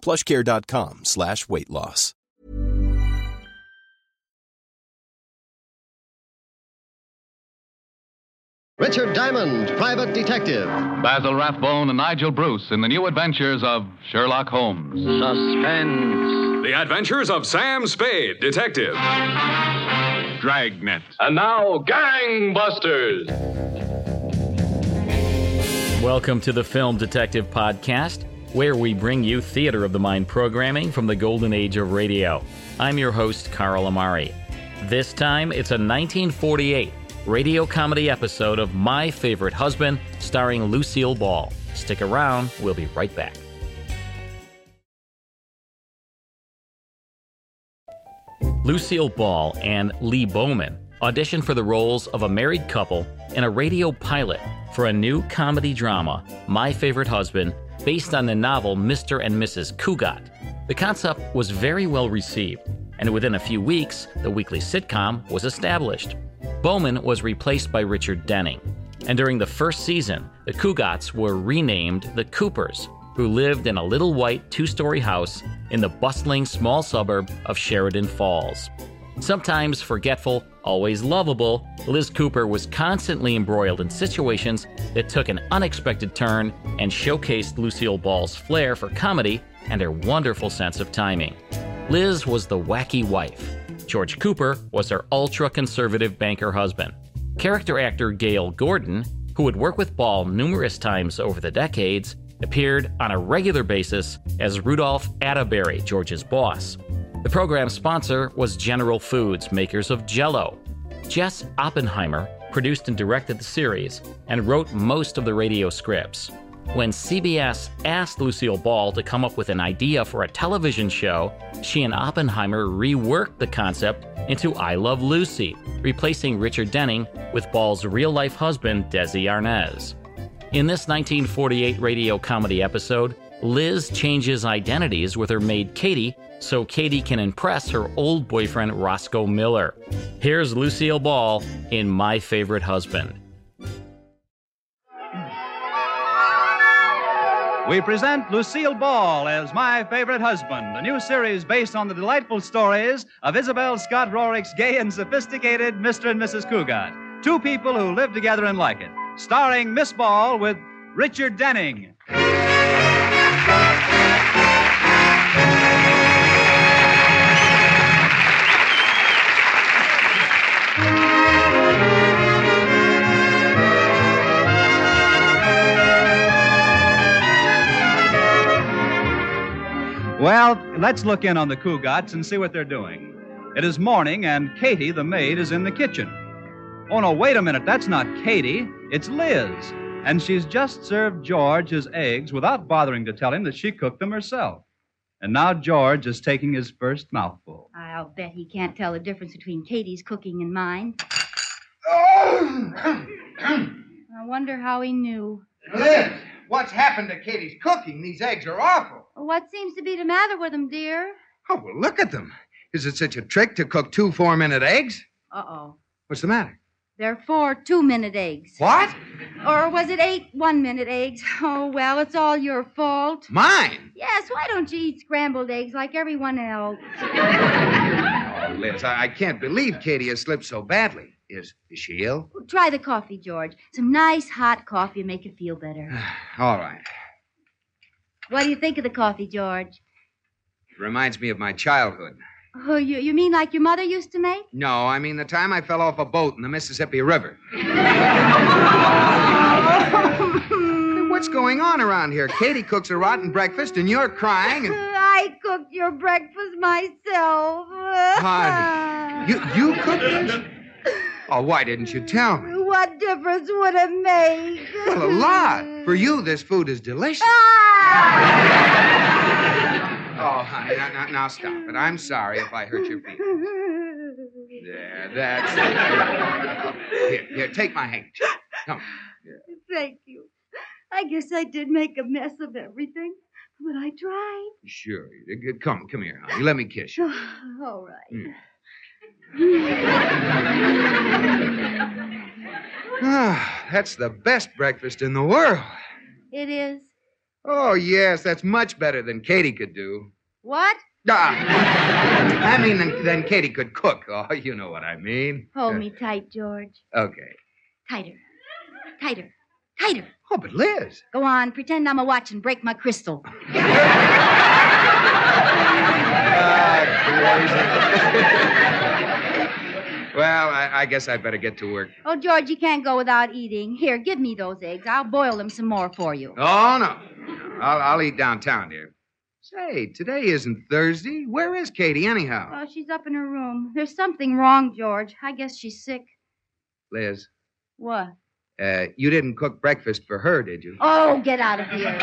plushcare.com slash weight loss. Richard Diamond, Private Detective. Basil Rathbone and Nigel Bruce in the new adventures of Sherlock Holmes. Suspense. The Adventures of Sam Spade, Detective. Dragnet. And now, Gangbusters. Welcome to the Film Detective Podcast, where we bring you theater of the mind programming from the golden age of radio. I'm your host, Carl Amari. This time, it's a 1948 radio comedy episode of My Favorite Husband, starring Lucille Ball. Stick around, we'll be right back. Lucille Ball and Lee Bowman auditioned for the roles of a married couple in a radio pilot for a new comedy drama, My Favorite Husband, based on the novel Mr. and Mrs. Cugat. The concept was very well received, and within a few weeks, the weekly sitcom was established. Bowman was replaced by Richard Denning, and during the first season, the Cugats were renamed the Coopers, who lived in a little white two story house in the bustling small suburb of Sheridan Falls. Sometimes forgetful, always lovable, Liz Cooper was constantly embroiled in situations that took an unexpected turn and showcased Lucille Ball's flair for comedy and her wonderful sense of timing. Liz was the wacky wife. George Cooper was her ultra conservative banker husband. Character actor Gale Gordon, who would work with Ball numerous times over the decades, appeared on a regular basis as Rudolph Atterbury, George's boss. The program's sponsor was General Foods, makers of Jello. Jess Oppenheimer produced and directed the series and wrote most of the radio scripts. When CBS asked Lucille Ball to come up with an idea for a television show, she and Oppenheimer reworked the concept into I Love Lucy, replacing Richard Denning with Ball's real life husband, Desi Arnaz. In this 1948 radio comedy episode, Liz changes identities with her maid Katie so Katie can impress her old boyfriend Roscoe Miller. Here's Lucille Ball in My Favorite Husband. We present Lucille Ball as My Favorite Husband, a new series based on the delightful stories of Isabel Scott Rorick's gay and sophisticated Mr. and Mrs. Cugat, two people who live together and like it, starring Miss Ball with Richard Denning. Well, let's look in on the Cugats and see what they're doing. It is morning, and Katie, the maid, is in the kitchen. Oh, no, wait a minute. That's not Katie. It's Liz. And she's just served George his eggs without bothering to tell him that she cooked them herself. And now George is taking his first mouthful. I'll bet he can't tell the difference between Katie's cooking and mine. I wonder how he knew. Liz, what's happened to Katie's cooking? These eggs are awful. What seems to be the matter with them, dear? Oh, well, look at them. Is it such a trick to cook two four minute eggs? Uh oh. What's the matter? They're four two minute eggs. What? Or was it eight one minute eggs? Oh, well, it's all your fault. Mine? Yes, why don't you eat scrambled eggs like everyone else? Oh, Liz, I, I can't believe Katie has slipped so badly. Is, is she ill? Try the coffee, George. Some nice hot coffee will make you feel better. All right. What do you think of the coffee, George? It reminds me of my childhood. Oh, you, you mean like your mother used to make? No, I mean the time I fell off a boat in the Mississippi River. What's going on around here? Katie cooks a rotten breakfast and you're crying and. I cooked your breakfast myself. Honey, you, you cooked this? Oh, why didn't you tell me? What difference would it make? Well, a lot. For you, this food is delicious. Ah! Oh, honey, now, now, now stop it. I'm sorry if I hurt your feelings. There, that's it. Here, here, take my handkerchief. Come. Thank you. I guess I did make a mess of everything, but I tried. Sure. you did. Come, come here, honey. Let me kiss you. All right. Ah, that's the best breakfast in the world. It is. Oh, yes, that's much better than Katie could do. What? Ah, I mean, than, than Katie could cook. Oh, you know what I mean. Hold me tight, George. Okay. Tighter. Tighter. Tighter. Oh, but Liz. Go on, pretend I'm a watch and break my crystal. Well, I, I guess I'd better get to work. Oh, George, you can't go without eating. Here, give me those eggs. I'll boil them some more for you. Oh, no. I'll, I'll eat downtown, dear. Say, today isn't Thursday. Where is Katie, anyhow? Oh, she's up in her room. There's something wrong, George. I guess she's sick. Liz, What? uh, you didn't cook breakfast for her, did you? Oh, get out of here.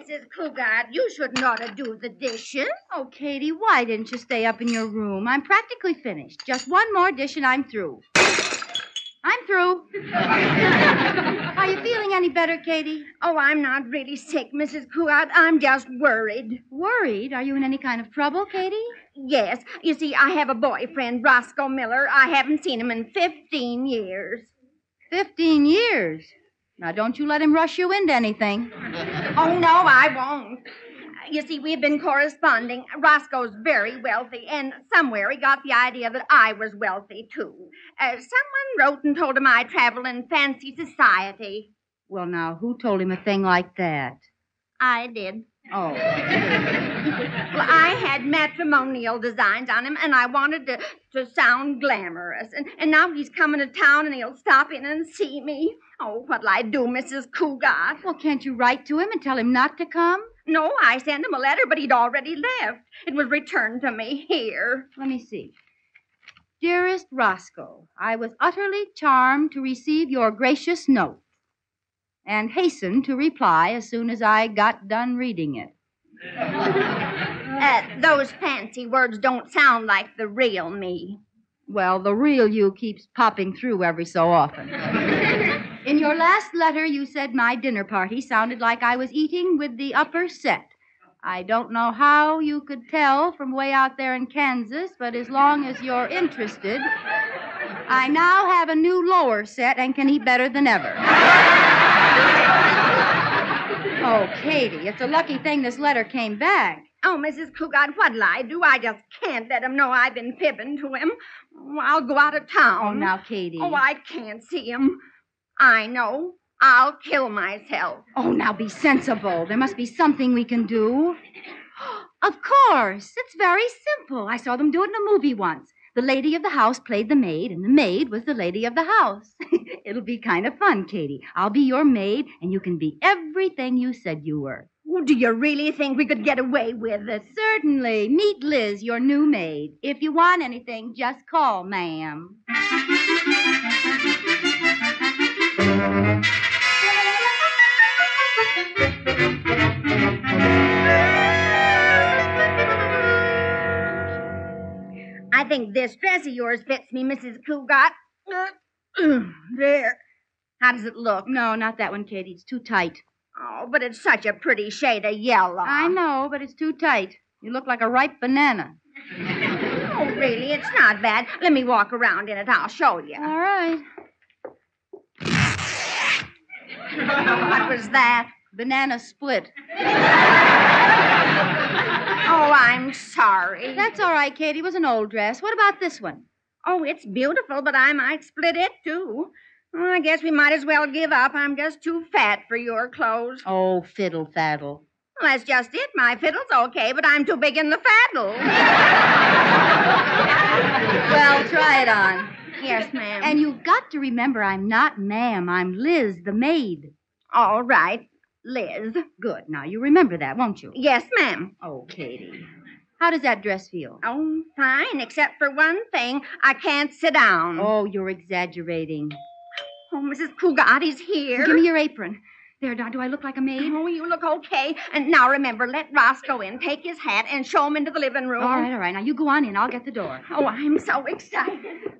Mrs. Cugat, you shouldn't ought to do the dishes. Oh, Katie, why didn't you stay up in your room? I'm practically finished. Just one more dish and I'm through. I'm through. Are you feeling any better, Katie? Oh, I'm not really sick, Mrs. Cugat. I'm just worried. Worried? Are you in any kind of trouble, Katie? Yes. You see, I have a boyfriend, Roscoe Miller. I haven't seen him in 15 years. Fifteen years. Now, don't you let him rush you into anything. Oh, no, I won't. You see, we've been corresponding. Roscoe's very wealthy, and somewhere he got the idea that I was wealthy, too. Uh, someone wrote and told him I travel in fancy society. Well, now, who told him a thing like that? I did. Oh. Well, I had matrimonial designs on him, and I wanted to, to sound glamorous. And, and now he's coming to town, and he'll stop in and see me. Oh, what'll I do, Mrs. Cugat? Well, can't you write to him and tell him not to come? No, I sent him a letter, but he'd already left. It was returned to me here. Let me see. Dearest Roscoe, I was utterly charmed to receive your gracious note and hastened to reply as soon as I got done reading it. Uh, those fancy words don't sound like the real me. Well, the real you keeps popping through every so often. In your last letter, you said my dinner party sounded like I was eating with the upper set. I don't know how you could tell from way out there in Kansas, but as long as you're interested, I now have a new lower set and can eat better than ever. Oh, Katie, it's a lucky thing this letter came back. Oh, Mrs. Cugat, what'll I do? I just can't let him know I've been fibbing to him. I'll go out of town. Oh, now, Katie. Oh, I can't see him. I know. I'll kill myself. Oh, now be sensible. There must be something we can do. Of course. It's very simple. I saw them do it in a movie once. The lady of the house played the maid, and the maid was the lady of the house. It'll be kind of fun, Katie. I'll be your maid, and you can be everything you said you were. Oh, do you really think we could get away with it? Certainly. Meet Liz, your new maid. If you want anything, just call, ma'am. Think this dress of yours fits me, Mrs. Cugat. There. How does it look? No, not that one, Katie. It's too tight. Oh, but it's such a pretty shade of yellow. I know, but it's too tight. You look like a ripe banana. Oh, really? It's not bad. Let me walk around in it. I'll show you. All right. What was that? Banana split. Oh, I'm sorry. That's all right, Katie. It was an old dress. What about this one? Oh, it's beautiful, but I might split it, too. Well, I guess we might as well give up. I'm just too fat for your clothes. Oh, fiddle faddle. Well, that's just it. My fiddle's okay, but I'm too big in the faddle. well, try it on. Yes, ma'am. And you've got to remember I'm not ma'am. I'm Liz, the maid. All right, Liz. Good. Now you remember that, won't you? Yes, ma'am. Oh, Katie. How does that dress feel? Oh, fine, except for one thing. I can't sit down. Oh, you're exaggerating. Oh, Mrs. Kugati's here. Give me your apron. There, now, do I look like a maid? Oh, you look okay. And now remember, let Roscoe in, take his hat, and show him into the living room. All right, all right. Now you go on in. I'll get the door. Oh, I'm so excited.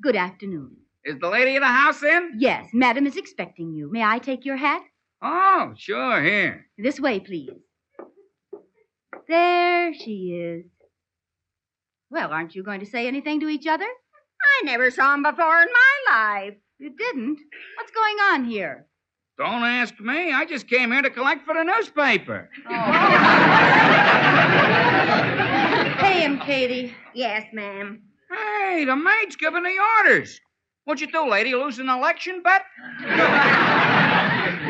Good afternoon. Is the lady of the house in? Yes, Madam is expecting you. May I take your hat? Oh, sure, here. This way, please. There she is. Well, aren't you going to say anything to each other? I never saw him before in my life. You didn't? What's going on here? Don't ask me. I just came here to collect for the newspaper. Oh. Pay him, Katie. Yes, ma'am. Hey, the maid's giving the orders. What'd you do, lady? Lose an election bet?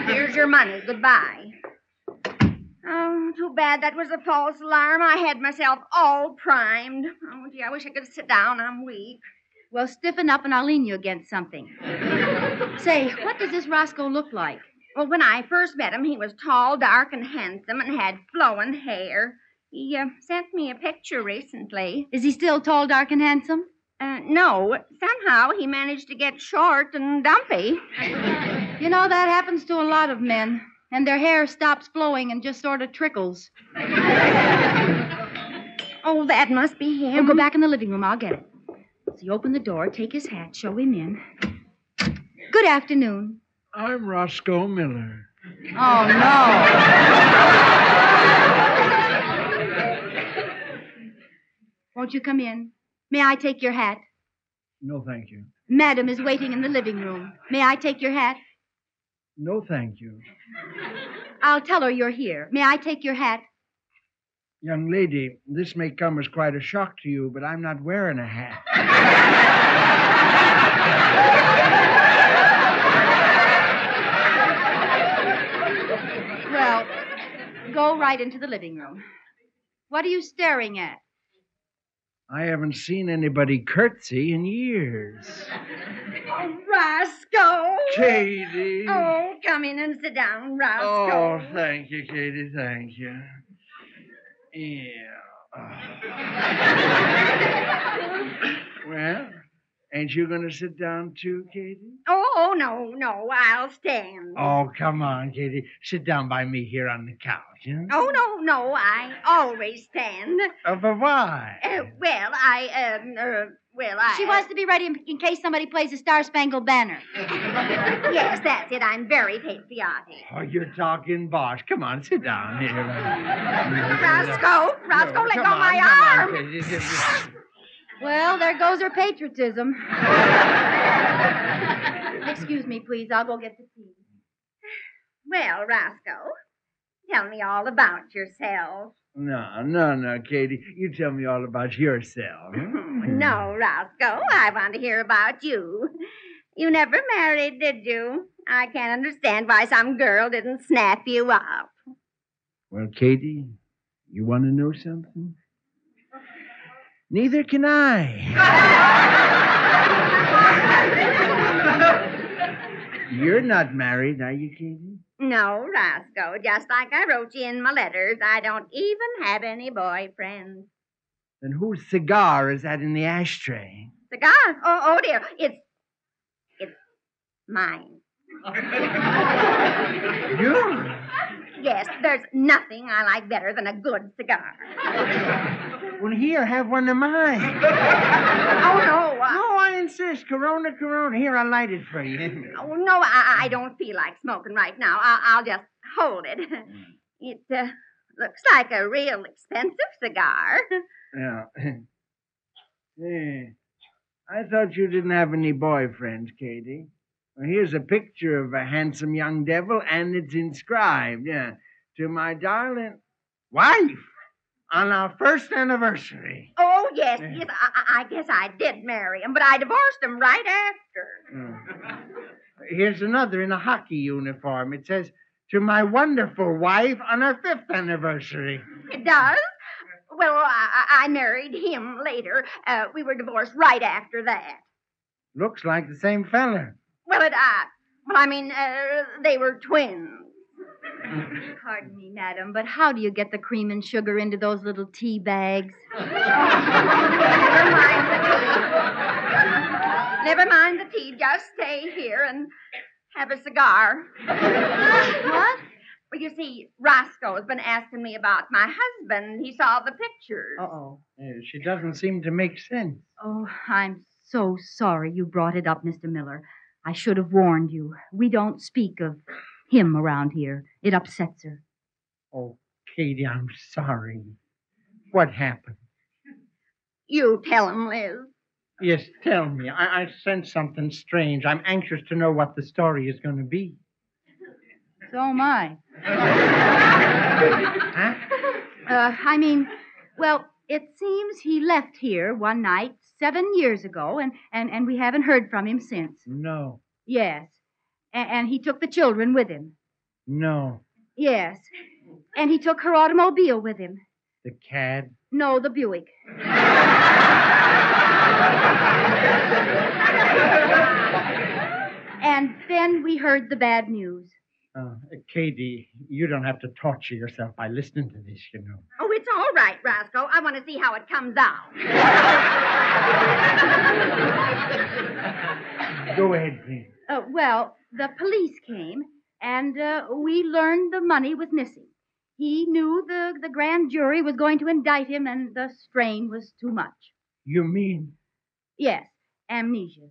Here's your money. Goodbye. Oh, too bad that was a false alarm. I had myself all primed. Oh, gee, I wish I could sit down. I'm weak. Well, stiffen up and I'll lean you against something. Say, what does this Roscoe look like? Well, when I first met him, he was tall, dark, and handsome, and had flowing hair. He uh, sent me a picture recently. Is he still tall, dark, and handsome? Uh, no. Somehow he managed to get short and dumpy. You know, that happens to a lot of men. And their hair stops flowing and just sort of trickles. Oh, that must be We'll him. go back in the living room. I'll get it. So you open the door, take his hat, show him in. Good afternoon. I'm Roscoe Miller. Oh, no. Won't you come in? May I take your hat? No, thank you. Madam is waiting in the living room. May I take your hat? No, thank you. I'll tell her you're here. May I take your hat? Young lady, this may come as quite a shock to you, but I'm not wearing a hat. Well, go right into the living room. What are you staring at? I haven't seen anybody curtsy in years. Oh, Roscoe. Katie. Oh, come in and sit down, Roscoe. Oh, thank you, Katie. Thank you. Yeah. well, ain't you going to sit down too, Katie? Oh, no, no, I'll stand. Oh, come on, Katie. Sit down by me here on the couch. Huh? Oh, no, no, I always stand. Uh, but why? Uh, well, I, um, uh, well, I. She wants to be ready in, in case somebody plays the Star Spangled Banner. yes, that's it. I'm very patriotic. Oh, you're talking bosh. Come on, sit down here. Roscoe, Roscoe, let go on, my come on, arm. Katie. Well, there goes her patriotism. Excuse me, please. I'll go get the tea. Well, Roscoe, tell me all about yourself. No, no, no, Katie. You tell me all about yourself. No, Roscoe, I want to hear about you. You never married, did you? I can't understand why some girl didn't snap you up. Well, Katie, you want to know something? Neither can I. You're not married, are you, Katie? No, Roscoe, just like I wrote you in my letters, I don't even have any boyfriends. Then whose cigar is that in the ashtray? Cigar? Oh, oh dear, it's it's mine. You? Yes, there's nothing I like better than a good cigar. Well, here, have one of mine. Oh no, uh, No, I insist. Corona, Corona. Here, I'll light it for you. oh no, I, I don't feel like smoking right now. I'll, I'll just hold it. It uh, looks like a real expensive cigar. Yeah. hey, I thought you didn't have any boyfriends, Katie. Well, here's a picture of a handsome young devil, and it's inscribed, yeah, to my darling wife. On our first anniversary. Oh, yes, yes. I, I- guess I did marry him, but I divorced him right after. Here's another in a hockey uniform. It says, To my wonderful wife on our fifth anniversary. It does? Well, I, I I married him later. Uh, we were divorced right after that. Looks like the same fella. Well, it, uh, well, I mean, uh, they were twins. Pardon me, madam, but how do you get the cream and sugar into those little tea bags? Never mind the tea. Never mind the tea. Just stay here and have a cigar. What? Well, you see, Roscoe's been asking me about my husband. He saw the pictures. Uh-oh. Uh, she doesn't seem to make sense. Oh, I'm so sorry you brought it up, Mr. Miller. I should have warned you. We don't speak of him around here. It upsets her. Oh, Katie, I'm sorry. What happened? You tell him, Liz. Yes, tell me. I, I sense something strange. I'm anxious to know what the story is going to be. So am I. Huh? Uh, I mean, well, it seems he left here one night seven years ago, and, and, and we haven't heard from him since. No, Yes. A- and he took the children with him. no. Yes. And he took her automobile with him. The cad. No, the Buick. and then we heard the bad news. Uh, Katie, you don't have to torture yourself by listening to this, you know. Oh, it's all right, Roscoe. I want to see how it comes out. Go ahead, please. Uh, well, the police came, and uh, we learned the money was missing. He knew the, the grand jury was going to indict him, and the strain was too much. You mean Yes, amnesia.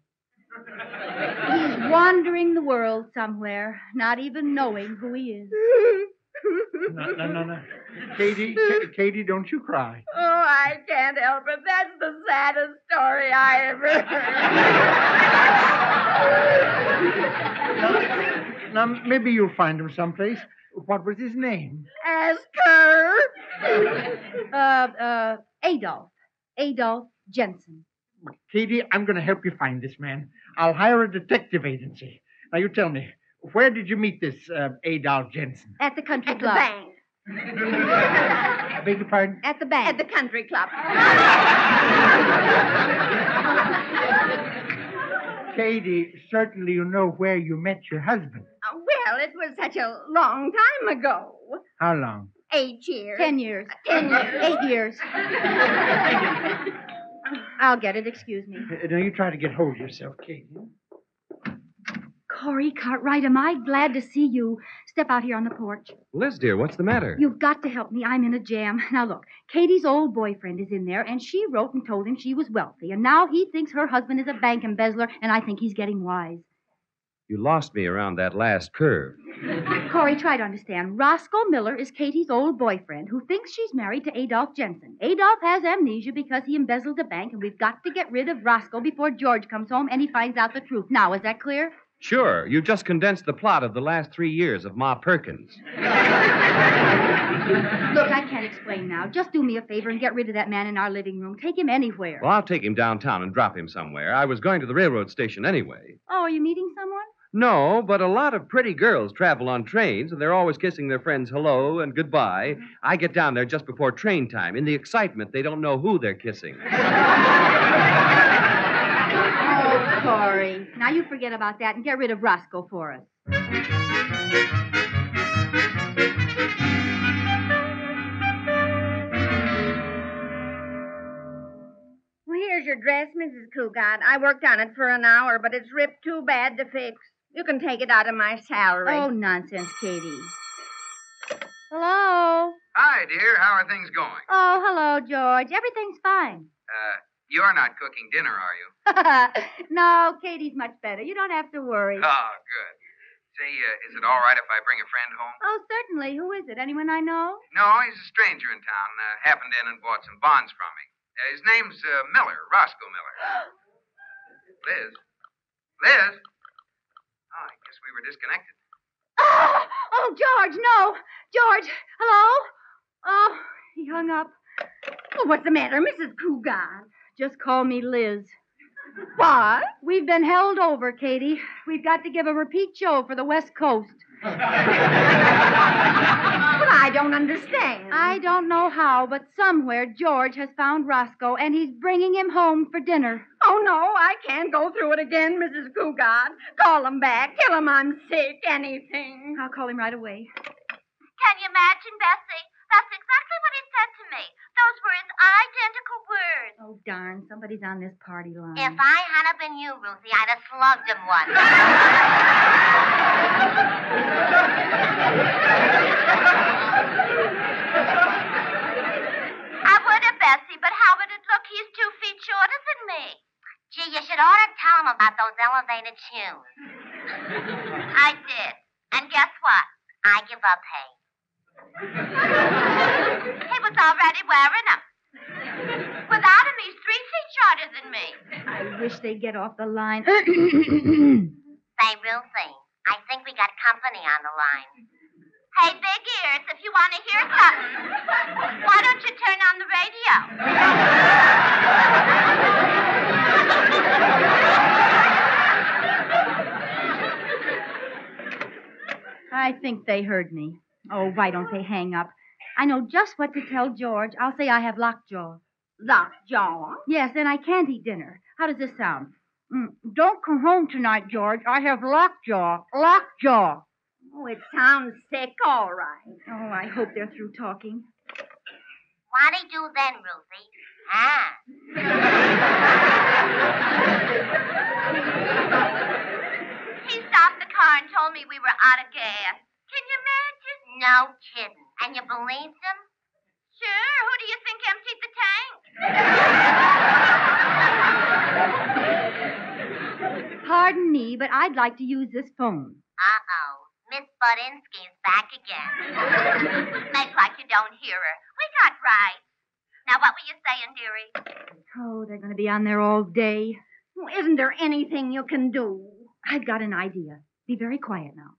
Wandering the world somewhere, not even knowing who he is. no, no, no, no. Katie, Ka- Katie, don't you cry. Oh, I can't help it. That's the saddest story I ever heard. Now, maybe you'll find him someplace. What was his name? Ask her. Uh, uh, Adolf. Adolf Jensen. Katie, I'm going to help you find this man. I'll hire a detective agency. Now, you tell me, where did you meet this uh, Adolf Jensen? At the country At the club. bank. I beg your pardon? At the bank. At the country club. Katie, certainly you know where you met your husband. Uh, well, it was such a long time ago. How long? Eight years. Ten years. Ten years. Eight years. I'll get it. Excuse me. Now, you try to get hold of yourself, Katie. Corey Cartwright, am I glad to see you. Step out here on the porch. Liz, dear, what's the matter? You've got to help me. I'm in a jam. Now, look, Katie's old boyfriend is in there, and she wrote and told him she was wealthy, and now he thinks her husband is a bank embezzler, and I think he's getting wise. You lost me around that last curve. Corey, try to understand. Roscoe Miller is Katie's old boyfriend who thinks she's married to Adolph Jensen. Adolph has amnesia because he embezzled a bank, and we've got to get rid of Roscoe before George comes home and he finds out the truth. Now, is that clear? Sure, you just condensed the plot of the last three years of Ma Perkins. Look, I can't explain now. Just do me a favor and get rid of that man in our living room. Take him anywhere. Well, I'll take him downtown and drop him somewhere. I was going to the railroad station anyway. Oh, are you meeting someone? No, but a lot of pretty girls travel on trains, and they're always kissing their friends hello and goodbye. Mm-hmm. I get down there just before train time. In the excitement, they don't know who they're kissing. Oh, Corey. Now you forget about that and get rid of Roscoe for us. Well, here's your dress, Mrs. Cugat. I worked on it for an hour, but it's ripped too bad to fix. You can take it out of my salary. Oh, nonsense, Katie. Hello? Hi, dear. How are things going? Oh, hello, George. Everything's fine. Uh, you're not cooking dinner, are you? no, Katie's much better. You don't have to worry. Oh, good. Say, uh, is it all right if I bring a friend home? Oh, certainly. Who is it? Anyone I know? No, he's a stranger in town. Uh, happened in and bought some bonds from me. Uh, his name's uh, Miller, Roscoe Miller. Liz? Liz? Oh, guess we were disconnected. Oh, oh, George, no. George, hello? Oh, he hung up. Oh, what's the matter, Mrs. Cougar? Just call me Liz. What? We've been held over, Katie. We've got to give a repeat show for the West Coast. But I don't understand. I don't know how, but somewhere George has found Roscoe and he's bringing him home for dinner. Oh, no, I can't go through it again, Mrs. Cougar. Call him back. Tell him I'm sick. Anything. I'll call him right away. Can you imagine, Bessie? That's exactly what he said to me. Those were his identical words. Oh, darn. Somebody's on this party line. If I hadn't been you, Ruthie, I'd have slugged him once. I would have, Bessie, but how would it look? He's two feet shorter than me. Gee, you should ought to tell him about those elevated shoes. I did. And guess what? I give up, hey. he was already wearing them. Without him, he's three feet shorter than me. I wish they'd get off the line. Say, Ruthie, I think we got company on the line. Hey, Big Ears, if you want to hear something, why don't you turn on the radio? I think they heard me. Oh, why don't they hang up? I know just what to tell George. I'll say I have lockjaw. Lockjaw? Yes, then I can't eat dinner. How does this sound? Mm, don't come home tonight, George. I have lockjaw. Lockjaw. Oh, it sounds sick, all right. Oh, I hope they're through talking. What'd he do then, Ruthie? Ah. he stopped the car and told me we were out of gas. Can you imagine? No kidding. And you believed him? Sure. Who do you think emptied the tank? Pardon me, but I'd like to use this phone. Uh-oh. Miss Budinsky's back again. Make like you don't hear her. We got right. Now, what were you saying, dearie? Oh, they're going to be on there all day. Well, isn't there anything you can do? I've got an idea. Be very quiet now.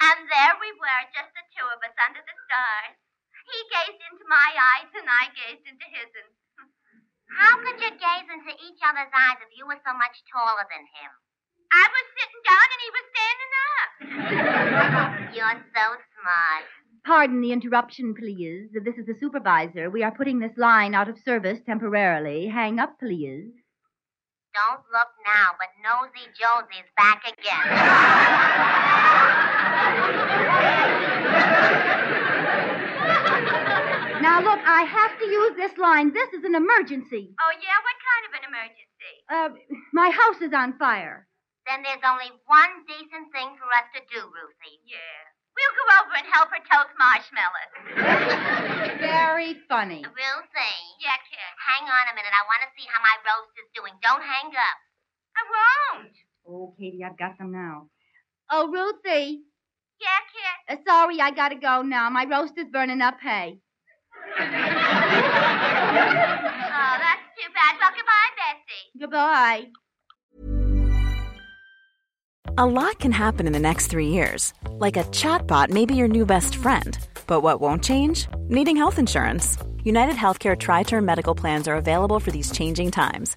And there we were, just the two of us under the stars. He gazed into my eyes, and I gazed into his. And how could you gaze into each other's eyes if you were so much taller than him? I was sitting down, and he was standing up. You're so smart. Pardon the interruption, please. This is the supervisor. We are putting this line out of service temporarily. Hang up, please. Don't look now, but Nosy Josie's back again. Now, look, I have to use this line. This is an emergency. Oh, yeah? What kind of an emergency? Uh, my house is on fire. Then there's only one decent thing for us to do, Ruthie. Yeah. We'll go over and help her toast marshmallows. Very funny. Ruthie. Yeah, kid. Hang on a minute. I want to see how my roast is doing. Don't hang up. I won't. Oh, Katie, I've got them now. Oh, Ruthie. Yeah, kid. Uh, sorry, I gotta go now. My roast is burning up hay. oh, that's too bad. Well, goodbye, Bessie. Goodbye. A lot can happen in the next three years. Like a chatbot may be your new best friend. But what won't change? Needing health insurance. United Healthcare Tri Term Medical Plans are available for these changing times.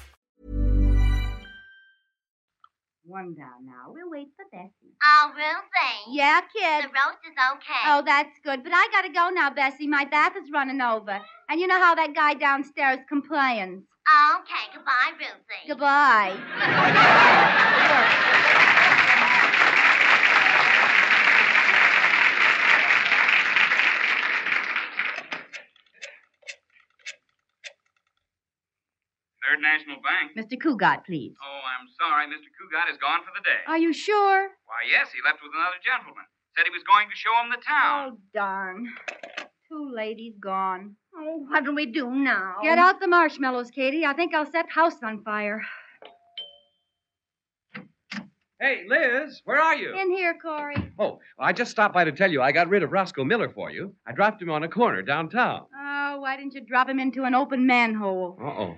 One down now. We'll wait for Bessie. Oh, Ruthie. Yeah, kid. The roast is okay. Oh, that's good. But I gotta go now, Bessie. My bath is running over. And you know how that guy downstairs complains. Okay, goodbye, Ruthie. Goodbye. Third National Bank. Mr. Cugat, please. Oh, I'm sorry. Mr. Cugat is gone for the day. Are you sure? Why, yes, he left with another gentleman. Said he was going to show him the town. Oh, darn. Two ladies gone. Oh, what'll we do now? Get out the marshmallows, Katie. I think I'll set house on fire. Hey, Liz, where are you? In here, Corey. Oh, I just stopped by to tell you I got rid of Roscoe Miller for you. I dropped him on a corner downtown. Oh, why didn't you drop him into an open manhole? Uh oh.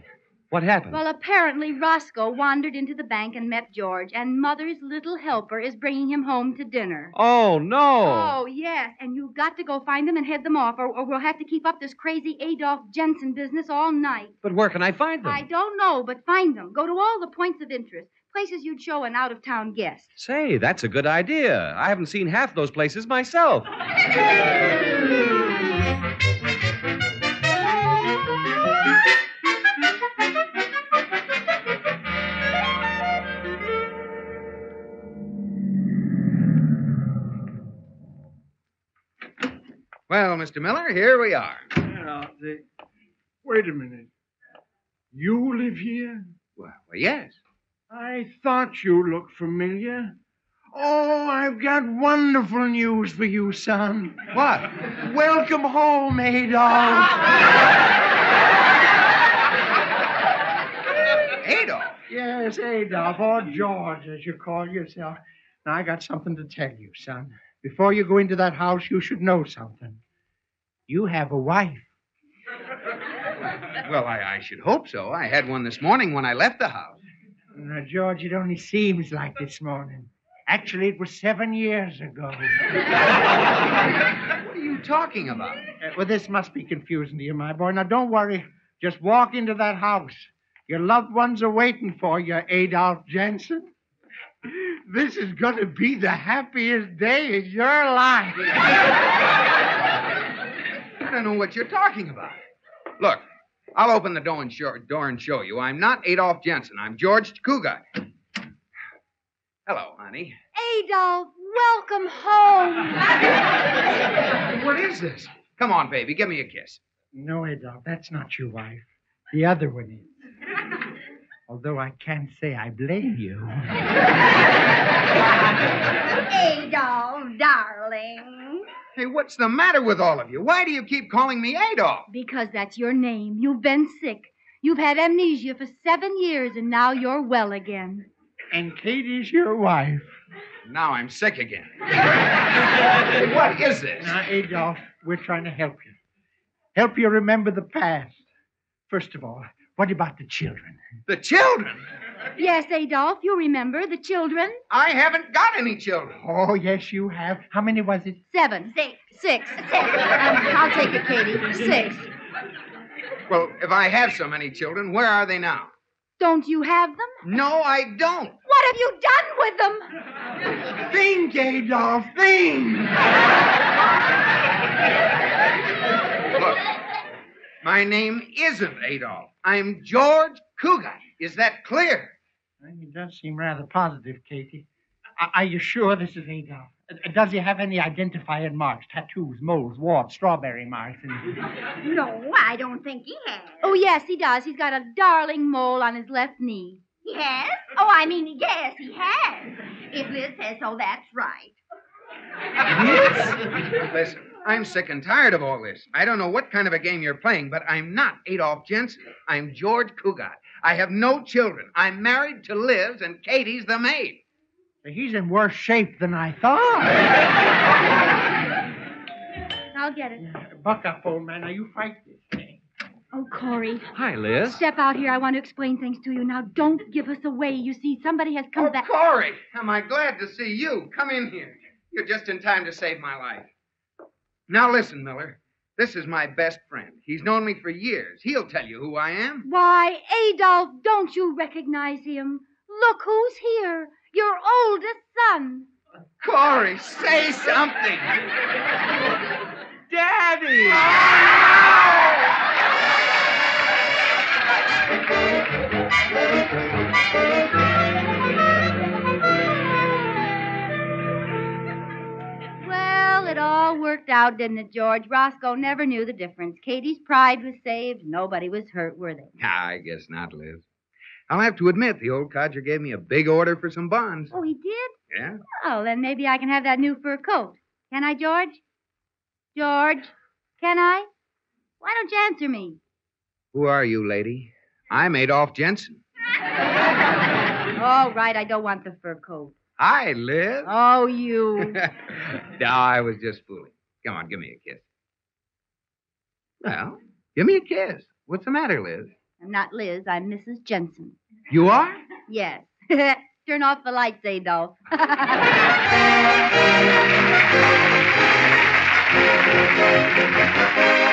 What happened? Well, apparently Roscoe wandered into the bank and met George, and Mother's little helper is bringing him home to dinner. Oh, no. Oh, yes, and you've got to go find them and head them off, or, or we'll have to keep up this crazy Adolf Jensen business all night. But where can I find them? I don't know, but find them. Go to all the points of interest, places you'd show an out of town guest. Say, that's a good idea. I haven't seen half those places myself. Well, Mr. Miller, here we are. Well, the... Wait a minute. You live here? Well, well, yes. I thought you looked familiar. Oh, I've got wonderful news for you, son. What? Welcome home, Adolf. Adolf? Yes, Adolf, or George, as you call yourself. Now, I got something to tell you, son. Before you go into that house, you should know something. You have a wife. Well, I, I should hope so. I had one this morning when I left the house. Now, George, it only seems like this morning. Actually, it was seven years ago. What are you talking about? Uh, well, this must be confusing to you, my boy. Now, don't worry. Just walk into that house. Your loved ones are waiting for you, Adolf Jensen. This is going to be the happiest day of your life. I don't know what you're talking about. Look, I'll open the door and show, door and show you. I'm not Adolf Jensen. I'm George Cugat. Hello, honey. Adolf, welcome home. What is this? Come on, baby. Give me a kiss. No, Adolf, that's not your wife. The other one is. Although I can't say I blame you. Adolf, darling. Hey, what's the matter with all of you? Why do you keep calling me Adolf? Because that's your name. You've been sick. You've had amnesia for seven years, and now you're well again. And Katie's your wife. Now I'm sick again. what is this? Now, Adolf, we're trying to help you. Help you remember the past. First of all, what about the children? The children? Yes, Adolf, you remember the children? I haven't got any children. Oh, yes, you have. How many was it? Seven. Six. Six. Six. Um, I'll take it, Katie. Six. Well, if I have so many children, where are they now? Don't you have them? No, I don't. What have you done with them? Think, Adolf, think. Look, my name isn't Adolf. I'm George Cugat. Is that clear? You does seem rather positive, Katie. Are- Are you sure this is Adolf? Uh, Does he have any identifying marks? Tattoos, moles, warts, strawberry marks, and... No, I don't think he has. Oh, yes, he does. He's got a darling mole on his left knee. Yes? Oh, I mean, yes, he has. If Liz says so, that's right. Listen, I'm sick and tired of all this. I don't know what kind of a game you're playing, but I'm not Adolf Jensen. I'm George Cugat. I have no children. I'm married to Liz, and Katie's the maid. He's in worse shape than I thought. I'll get it. Buck up, old man. Now you fight this thing. Oh, Corey. Hi, Liz. Step out here. I want to explain things to you. Now, don't give us away. You see, somebody has come Oh, back. Corey, am I glad to see you. Come in here. You're just in time to save my life. Now listen, Miller. This is my best friend. He's known me for years. He'll tell you who I am. Why, Adolph, don't you recognize him? Look who's here. Your oldest son. Corey, say something. Daddy! Well, it all worked out, didn't it, George? Roscoe never knew the difference. Katie's pride was saved. Nobody was hurt, were they? I guess not, Liz. I'll have to admit, the old codger gave me a big order for some bonds. Oh, he did? Yeah? Oh, then maybe I can have that new fur coat. Can I, George? George, can I? Why don't you answer me? Who are you, lady? I'm Adolph Jensen. All right, I don't want the fur coat. Hi, Liz. Oh, you. no, I was just fooling. Come on, give me a kiss. Well, give me a kiss. What's the matter, Liz? I'm not Liz. I'm Mrs. Jensen. You are? Yes. Turn off the lights, Adolph.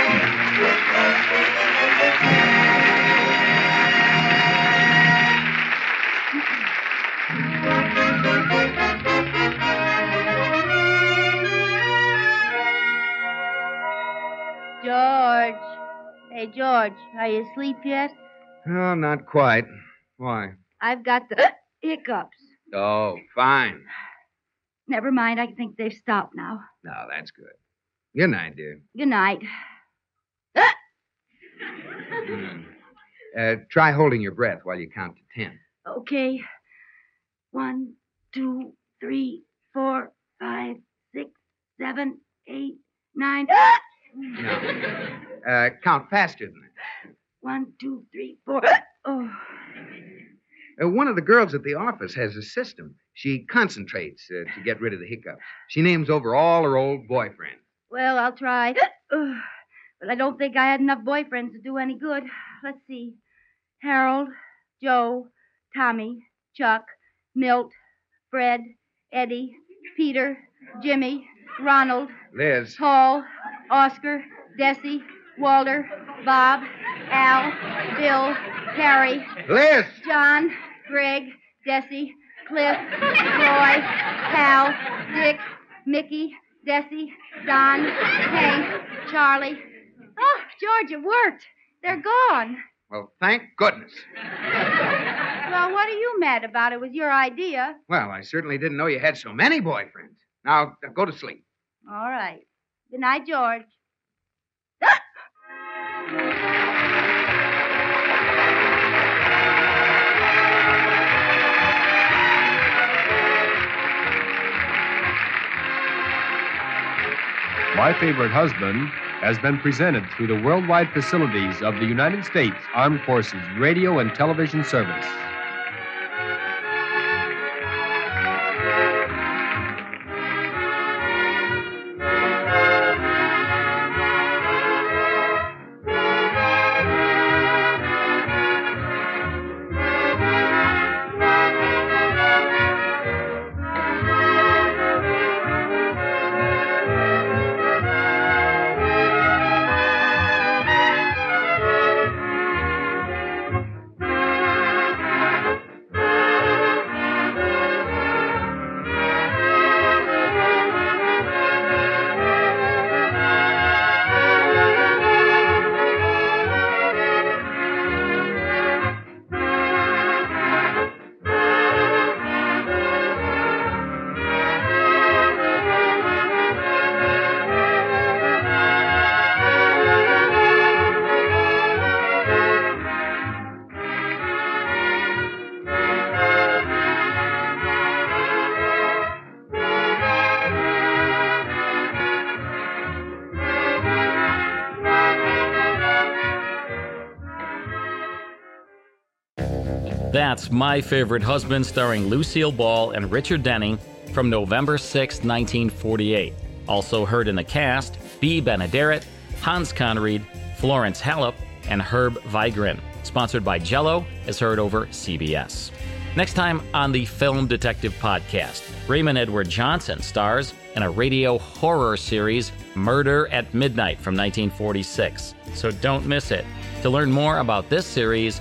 Hey, George, are you asleep yet? Oh, not quite. Why? I've got the hiccups. Oh, fine. Never mind, I think they've stopped now. No, that's good. Good night, dear. Good night. Uh, try holding your breath while you count to ten. Okay. One, two, three, four, five, six, seven, eight, nine. No. Uh, count faster than that. One, two, three, four. Oh. Uh, one of the girls at the office has a system. She concentrates uh, to get rid of the hiccups. She names over all her old boyfriends. Well, I'll try. But I don't think I had enough boyfriends to do any good. Let's see. Harold, Joe, Tommy, Chuck, Milt, Fred, Eddie, Peter, Jimmy, Ronald, Liz. Paul, Oscar, Desi, Walter, Bob, Al, Bill, Harry, Liz! John, Greg, Desi, Cliff, Roy, Hal, Dick, Mickey, Desi, Don, Hank, Charlie. Oh, George, it worked. They're gone. Well, thank goodness. Well, what are you mad about? It was your idea. Well, I certainly didn't know you had so many boyfriends. Now, go to sleep. All right. Good night, George. My Favorite Husband has been presented through the worldwide facilities of the United States Armed Forces Radio and Television Service. That's My Favorite Husband, starring Lucille Ball and Richard Denning from November 6, 1948. Also heard in the cast Bea Benaderet, Hans Conried, Florence Hallop, and Herb Vigran. Sponsored by Jello, is heard over CBS. Next time on the Film Detective Podcast, Raymond Edward Johnson stars in a radio horror series, Murder at Midnight from 1946. So don't miss it. To learn more about this series,